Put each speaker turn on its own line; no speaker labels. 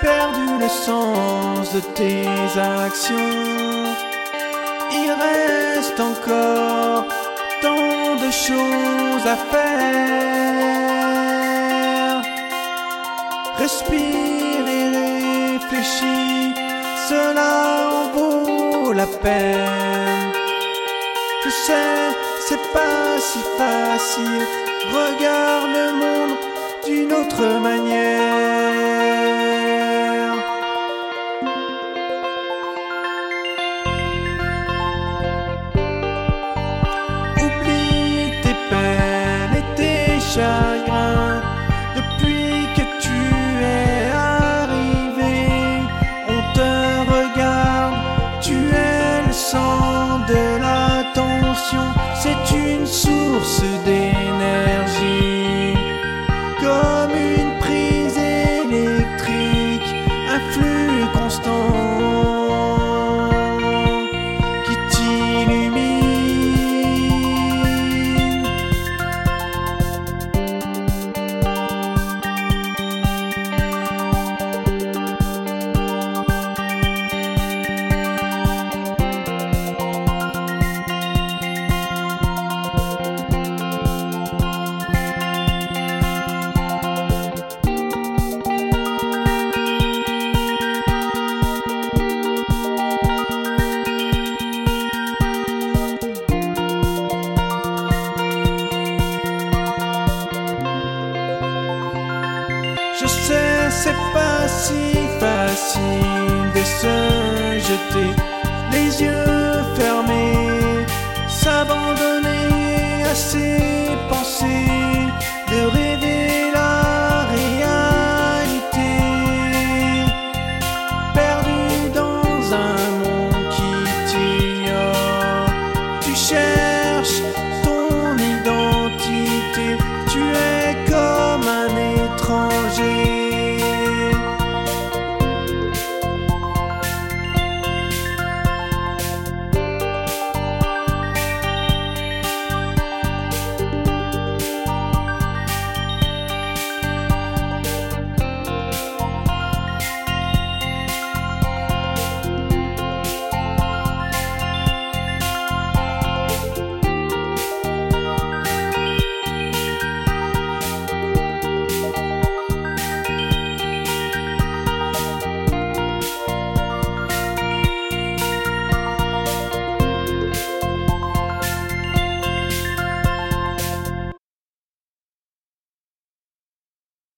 perdu le sens de tes actions? Il reste encore tant de choses à faire. Respire et réfléchis, cela en vaut la peine. Je sais, c'est pas si facile. Regarde le monde d'une autre manière. C'est une source d'énergie c'est pas